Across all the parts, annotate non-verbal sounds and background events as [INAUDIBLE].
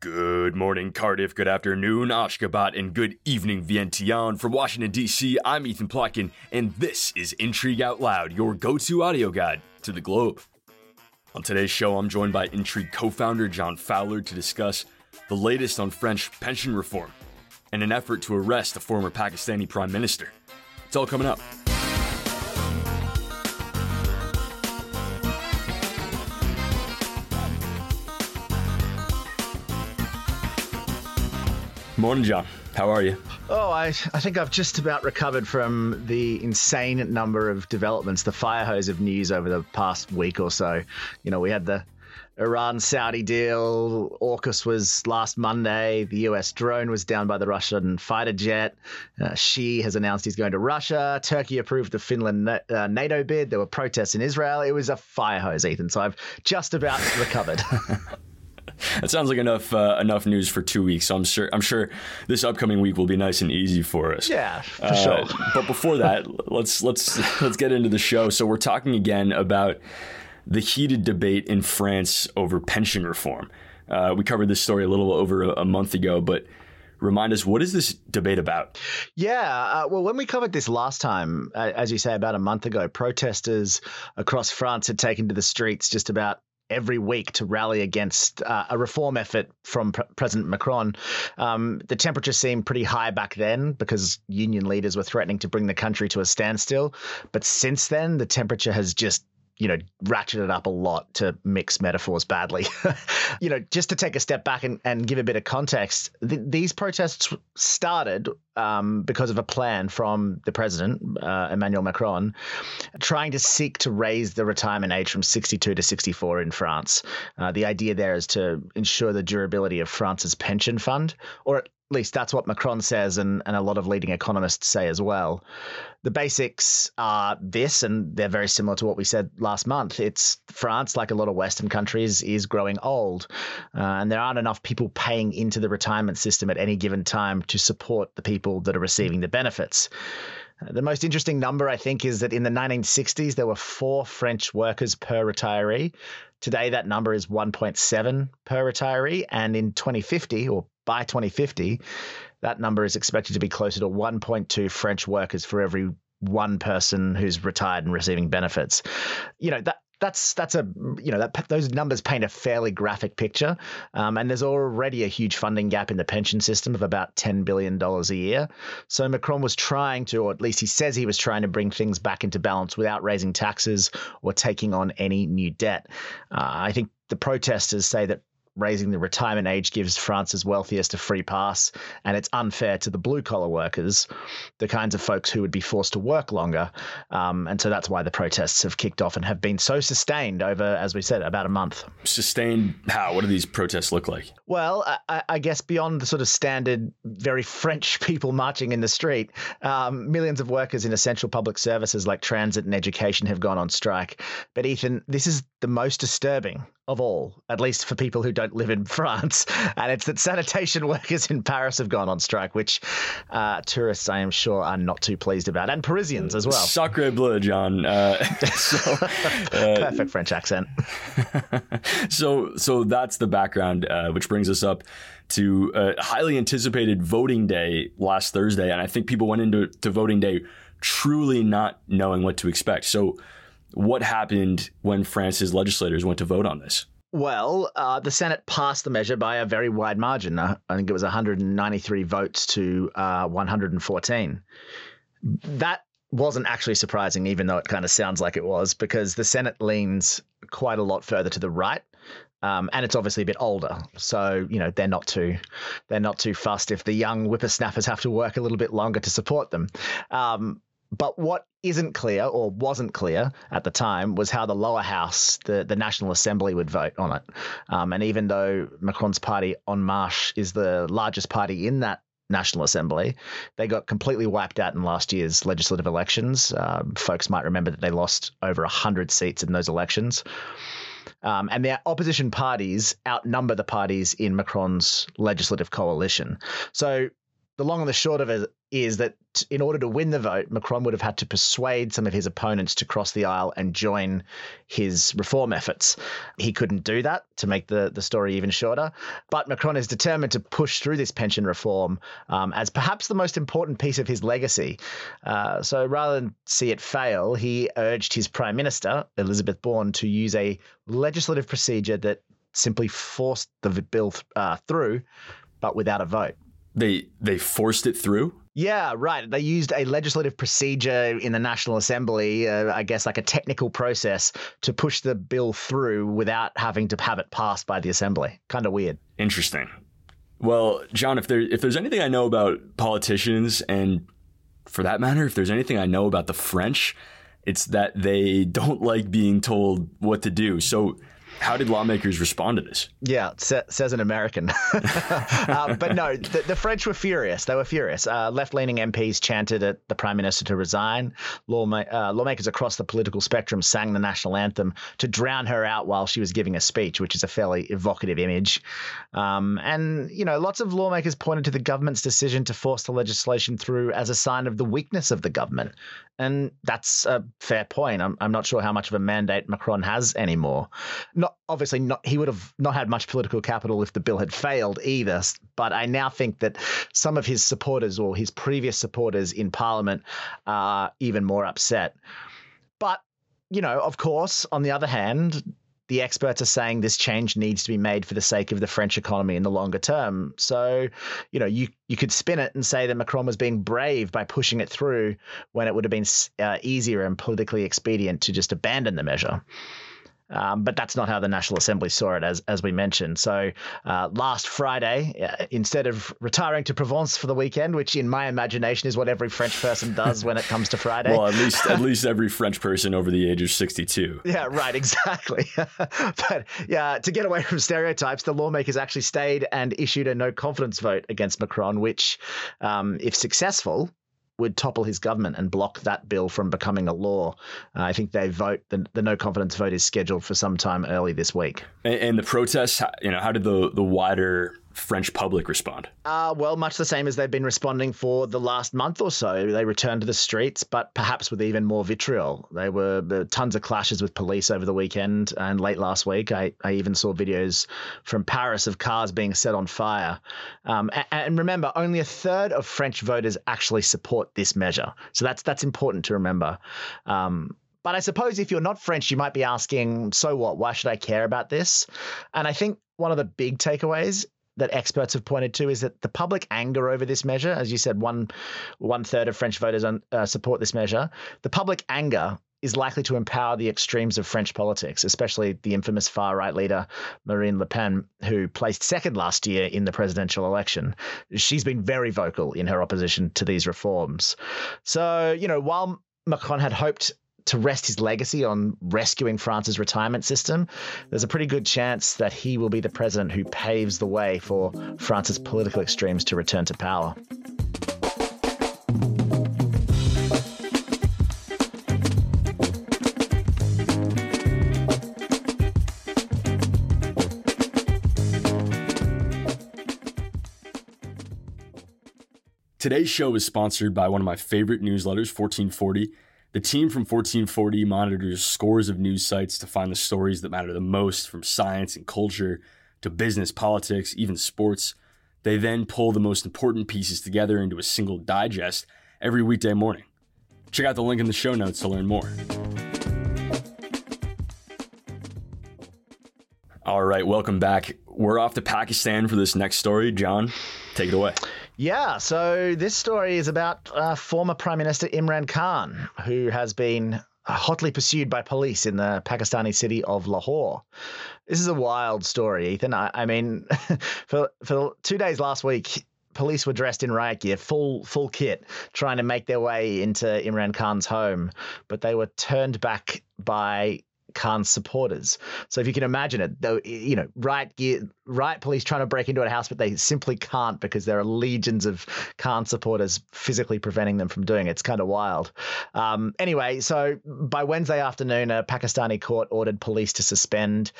Good morning, Cardiff. Good afternoon, Ashgabat, and good evening, Vientiane. From Washington, D.C., I'm Ethan Plotkin, and this is Intrigue Out Loud, your go to audio guide to the globe. On today's show, I'm joined by Intrigue co founder John Fowler to discuss the latest on French pension reform and an effort to arrest the former Pakistani prime minister. It's all coming up. Morning, John. How are you? Oh, I, I think I've just about recovered from the insane number of developments, the fire hose of news over the past week or so. You know, we had the Iran Saudi deal. AUKUS was last Monday. The US drone was down by the Russian fighter jet. Uh, Xi has announced he's going to Russia. Turkey approved the Finland uh, NATO bid. There were protests in Israel. It was a fire hose, Ethan. So I've just about recovered. [LAUGHS] [LAUGHS] That sounds like enough uh, enough news for two weeks. So I'm sure I'm sure this upcoming week will be nice and easy for us. Yeah, for uh, sure. [LAUGHS] but before that, let's let's let's get into the show. So we're talking again about the heated debate in France over pension reform. Uh, we covered this story a little over a, a month ago, but remind us what is this debate about? Yeah, uh, well, when we covered this last time, uh, as you say, about a month ago, protesters across France had taken to the streets just about every week to rally against uh, a reform effort from P- President Macron. Um, the temperature seemed pretty high back then because union leaders were threatening to bring the country to a standstill. But since then, the temperature has just you know, ratcheted up a lot to mix metaphors badly. [LAUGHS] you know, just to take a step back and, and give a bit of context, th- these protests started um, because of a plan from the president, uh, Emmanuel Macron, trying to seek to raise the retirement age from 62 to 64 in France. Uh, the idea there is to ensure the durability of France's pension fund, or at least that's what Macron says, and, and a lot of leading economists say as well. The basics are this, and they're very similar to what we said last month. It's France, like a lot of Western countries, is growing old, uh, and there aren't enough people paying into the retirement system at any given time to support the people that are receiving the benefits. Uh, the most interesting number, I think, is that in the 1960s, there were four French workers per retiree. Today, that number is 1.7 per retiree. And in 2050, or by 2050, that number is expected to be closer to 1.2 French workers for every one person who's retired and receiving benefits. You know, that that's that's a you know that those numbers paint a fairly graphic picture, um, and there's already a huge funding gap in the pension system of about ten billion dollars a year. So Macron was trying to, or at least he says he was trying to bring things back into balance without raising taxes or taking on any new debt. Uh, I think the protesters say that raising the retirement age gives France's wealthiest a free pass, and it's unfair to the blue collar workers, the kinds of folks who would be forced to work longer. Um, and so that's why the protests have kicked off and have been so sustained over, as we said, about a month. Sustained how? What do these protests look like? Well, I, I guess beyond the sort of standard, very French [LAUGHS] people marching in the street, um, millions of workers in essential public services like transit and education have gone on strike. But Ethan, this is the most disturbing of all, at least for people who don't live in [LAUGHS] France. And it's that sanitation [LAUGHS] workers in Paris have gone on strike, which uh, tourists, I am sure, are not too pleased about, and Parisians as well. Sacre bleu, John. Uh, [LAUGHS] so, uh, Perfect French accent. so, so that's the background, uh, which brings us up to a highly anticipated voting day last Thursday, and I think people went into to voting day truly not knowing what to expect. So what happened when France's legislators went to vote on this? Well, uh, the Senate passed the measure by a very wide margin. Uh, I think it was 193 votes to uh, 114. That wasn't actually surprising, even though it kind of sounds like it was, because the Senate leans quite a lot further to the right. Um, and it's obviously a bit older, so you know they're not too they're not too fussed if the young whippersnappers have to work a little bit longer to support them. Um, but what isn't clear or wasn't clear at the time was how the lower house, the, the National Assembly, would vote on it. Um, and even though Macron's party, En Marche, is the largest party in that National Assembly. They got completely wiped out in last year's legislative elections. Uh, folks might remember that they lost over 100 seats in those elections. Um, and the opposition parties outnumber the parties in Macron's legislative coalition. So the long and the short of it is that in order to win the vote, Macron would have had to persuade some of his opponents to cross the aisle and join his reform efforts. He couldn't do that to make the, the story even shorter. But Macron is determined to push through this pension reform um, as perhaps the most important piece of his legacy. Uh, so rather than see it fail, he urged his prime minister, Elizabeth Borne, to use a legislative procedure that simply forced the bill uh, through, but without a vote. They they forced it through. Yeah, right. They used a legislative procedure in the National Assembly, uh, I guess like a technical process, to push the bill through without having to have it passed by the Assembly. Kind of weird. Interesting. Well, John, if there if there's anything I know about politicians, and for that matter, if there's anything I know about the French, it's that they don't like being told what to do. So how did lawmakers respond to this? Yeah, says an American. [LAUGHS] uh, but no, the, the, French were furious. They were furious. Uh, Left leaning MPs chanted at the prime minister to resign. Lawma- uh, lawmakers across the political spectrum sang the national anthem to drown her out while she was giving a speech, which is a fairly evocative image. Um, and, you know, lots of lawmakers pointed to the government's decision to force the legislation through as a sign of the weakness of the government. And that's a fair point. I'm, I'm not sure how much of a mandate Macron has anymore. Not obviously not he would have not had much political capital if the bill had failed either. But I now think that some of his supporters or his previous supporters in Parliament are even more upset. But you know, of course, on the other hand, the experts are saying this change needs to be made for the sake of the French economy in the longer term. So, you know, you you could spin it and say that Macron was being brave by pushing it through when it would have been uh, easier and politically expedient to just abandon the measure. Um, but that's not how the National Assembly saw it, as as we mentioned. So uh, last Friday, uh, instead of retiring to Provence for the weekend, which in my imagination is what every French person does when it comes to Friday. Well, at least at [LAUGHS] least every French person over the age of sixty-two. Yeah, right, exactly. [LAUGHS] but yeah, to get away from stereotypes, the lawmakers actually stayed and issued a no confidence vote against Macron, which, um, if successful, would topple his government and block that bill from becoming a law. Uh, I think they vote the, the no confidence vote is scheduled for some time early this week. And, and the protests, you know, how did the the wider French public respond? Uh, well, much the same as they've been responding for the last month or so. They returned to the streets, but perhaps with even more vitriol. There were uh, tons of clashes with police over the weekend and late last week. I, I even saw videos from Paris of cars being set on fire. Um, and, and remember, only a third of French voters actually support this measure. So that's that's important to remember. Um, but I suppose if you're not French, you might be asking, so what? Why should I care about this? And I think one of the big takeaways that experts have pointed to is that the public anger over this measure, as you said, one one third of French voters uh, support this measure. The public anger is likely to empower the extremes of French politics, especially the infamous far right leader Marine Le Pen, who placed second last year in the presidential election. She's been very vocal in her opposition to these reforms. So, you know, while Macron had hoped to rest his legacy on rescuing France's retirement system, there's a pretty good chance that he will be the president who paves the way for France's political extremes to return to power. Today's show is sponsored by one of my favorite newsletters, 1440. The team from 1440 monitors scores of news sites to find the stories that matter the most from science and culture to business, politics, even sports. They then pull the most important pieces together into a single digest every weekday morning. Check out the link in the show notes to learn more. All right, welcome back. We're off to Pakistan for this next story. John, take it away. Yeah, so this story is about uh, former Prime Minister Imran Khan, who has been hotly pursued by police in the Pakistani city of Lahore. This is a wild story, Ethan. I, I mean, [LAUGHS] for for two days last week, police were dressed in riot gear, full full kit, trying to make their way into Imran Khan's home, but they were turned back by Khan's supporters. So if you can imagine it, though, you know, right right police trying to break into a house, but they simply can't because there are legions of Khan supporters physically preventing them from doing it. It's kind of wild. Um, anyway, so by Wednesday afternoon, a Pakistani court ordered police to suspend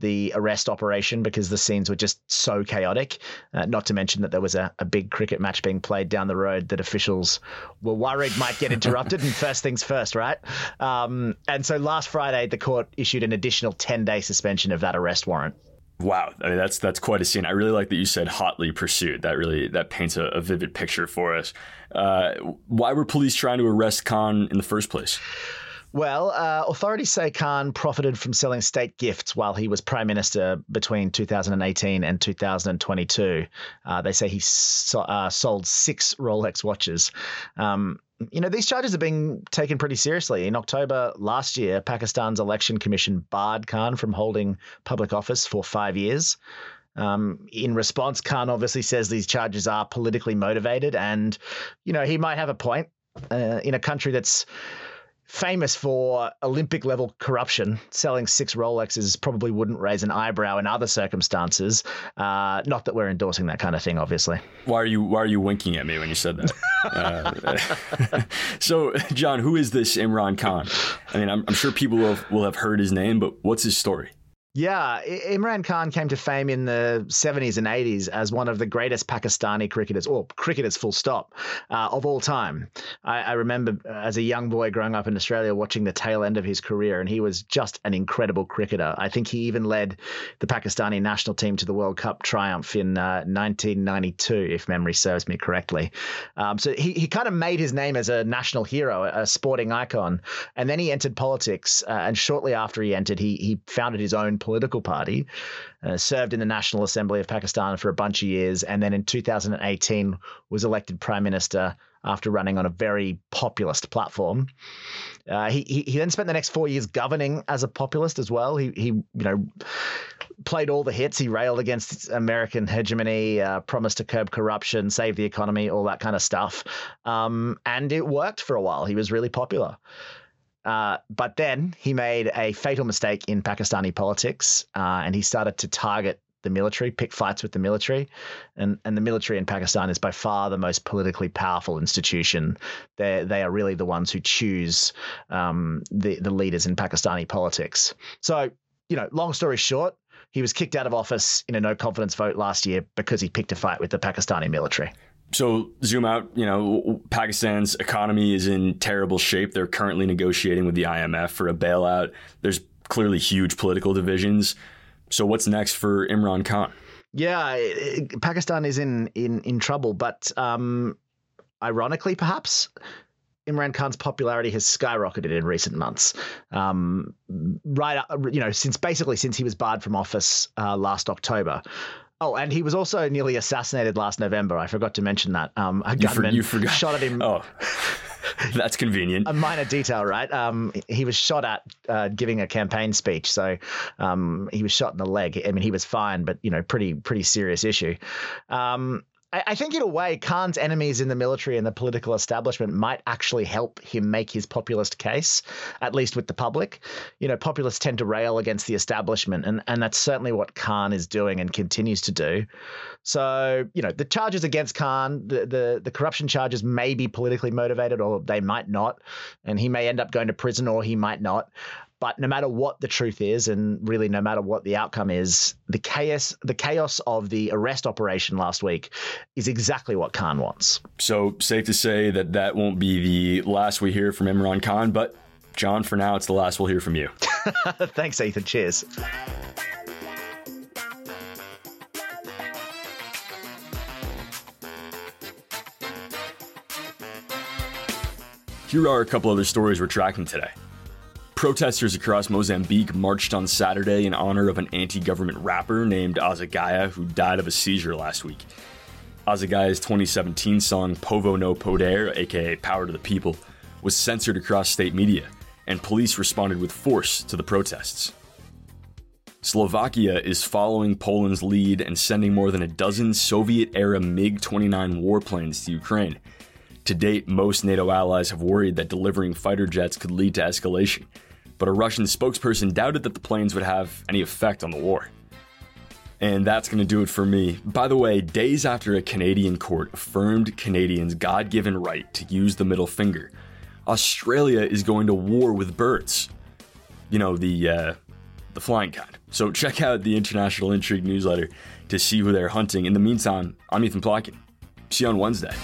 the arrest operation because the scenes were just so chaotic. Uh, not to mention that there was a, a big cricket match being played down the road that officials were worried might get interrupted. and first things first, right? Um, and so last Friday, the court issued an additional 10 day suspension of that arrest warrant. Wow, I mean that's that's quite a scene. I really like that you said hotly pursued. That really that paints a, a vivid picture for us. Uh, why were police trying to arrest Khan in the first place? Well, uh, authorities say Khan profited from selling state gifts while he was prime minister between 2018 and 2022. Uh, they say he so, uh, sold six Rolex watches. Um, you know, these charges are being taken pretty seriously. In October last year, Pakistan's election commission barred Khan from holding public office for five years. Um, in response, Khan obviously says these charges are politically motivated, and you know he might have a point. Uh, in a country that's famous for Olympic level corruption. Selling six Rolexes probably wouldn't raise an eyebrow in other circumstances. Uh, not that we're endorsing that kind of thing, obviously. Why are you Why are you winking at me when you said that? uh, [LAUGHS] so, John, who is this Imran Khan? I mean, I'm, I'm sure people will have, will have heard his name, but what's his story? Yeah, Imran Khan came to fame in the 70s and 80s as one of the greatest Pakistani cricketers, or cricketers full stop, uh, of all time. I, I, remember as a young boy growing up in Australia watching the tail end of his career, and he was just an incredible cricketer. I think he even led the Pakistani national team to the World Cup triumph in uh, 1992, if memory serves me correctly. Um, so he, he kind of made his name as a national hero, a sporting icon. And then he entered politics, uh, and shortly after he entered, he, he founded his own political party, uh, served in the National Assembly of Pakistan for a bunch of years, and then in 2018 was elected prime minister after running on a very populist platform. Uh, he, he, he then spent the next four years governing as a populist as well. He he you know played all the hits. He railed against American hegemony, uh, promised to curb corruption, save the economy, all that kind of stuff, um, and it worked for a while. He was really popular. Uh, but then he made a fatal mistake in Pakistani politics, uh, and he started to target the military, pick fights with the military, and and the military in Pakistan is by far the most politically powerful institution. They they are really the ones who choose um, the the leaders in Pakistani politics. So you know, long story short, he was kicked out of office in a no confidence vote last year because he picked a fight with the Pakistani military. So zoom out, you know, Pakistan's economy is in terrible shape. They're currently negotiating with the IMF for a bailout. There's clearly huge political divisions. So what's next for Imran Khan? Yeah, Pakistan is in in in trouble, but um, ironically, perhaps Imran Khan's popularity has skyrocketed in recent months. Um, right, you know, since basically since he was barred from office uh, last October. Oh, and he was also nearly assassinated last November. I forgot to mention that. Um, a you gunman for, you shot at him. Oh, [LAUGHS] that's convenient. a minor detail, right? Um, he was shot at uh, giving a campaign speech, so um, he was shot in the leg. I mean, he was fine, but you know, pretty pretty serious issue. Um, I, think in a way, Khan's enemies in the military and the political establishment might actually help him make his populist case, at least with the public. You know, populists tend to rail against the establishment, and, and that's certainly what Khan is doing and continues to do. So, you know, the charges against Khan, the, the, the corruption charges may be politically motivated or they might not, and he may end up going to prison or he might not. But no matter what the truth is, and really no matter what the outcome is, the chaos the chaos of the arrest operation last week is exactly what Khan wants. So safe to say that that won't be the last we hear from Imran Khan, but John, for now, it's the last we'll hear from you. [LAUGHS] Thanks, Ethan. Cheers. Here are a couple other stories we're tracking today. Protesters across Mozambique marched on Saturday in honor of an anti government rapper named Azagaia who died of a seizure last week. Azagaia's 2017 song Povo no Poder, aka Power to the People, was censored across state media, and police responded with force to the protests. Slovakia is following Poland's lead and sending more than a dozen Soviet era MiG 29 warplanes to Ukraine. To date, most NATO allies have worried that delivering fighter jets could lead to escalation, but a Russian spokesperson doubted that the planes would have any effect on the war. And that's going to do it for me. By the way, days after a Canadian court affirmed Canadians' God given right to use the middle finger, Australia is going to war with birds. You know, the, uh, the flying kind. So check out the International Intrigue newsletter to see who they're hunting. In the meantime, I'm Ethan Plotkin. See you on Wednesday.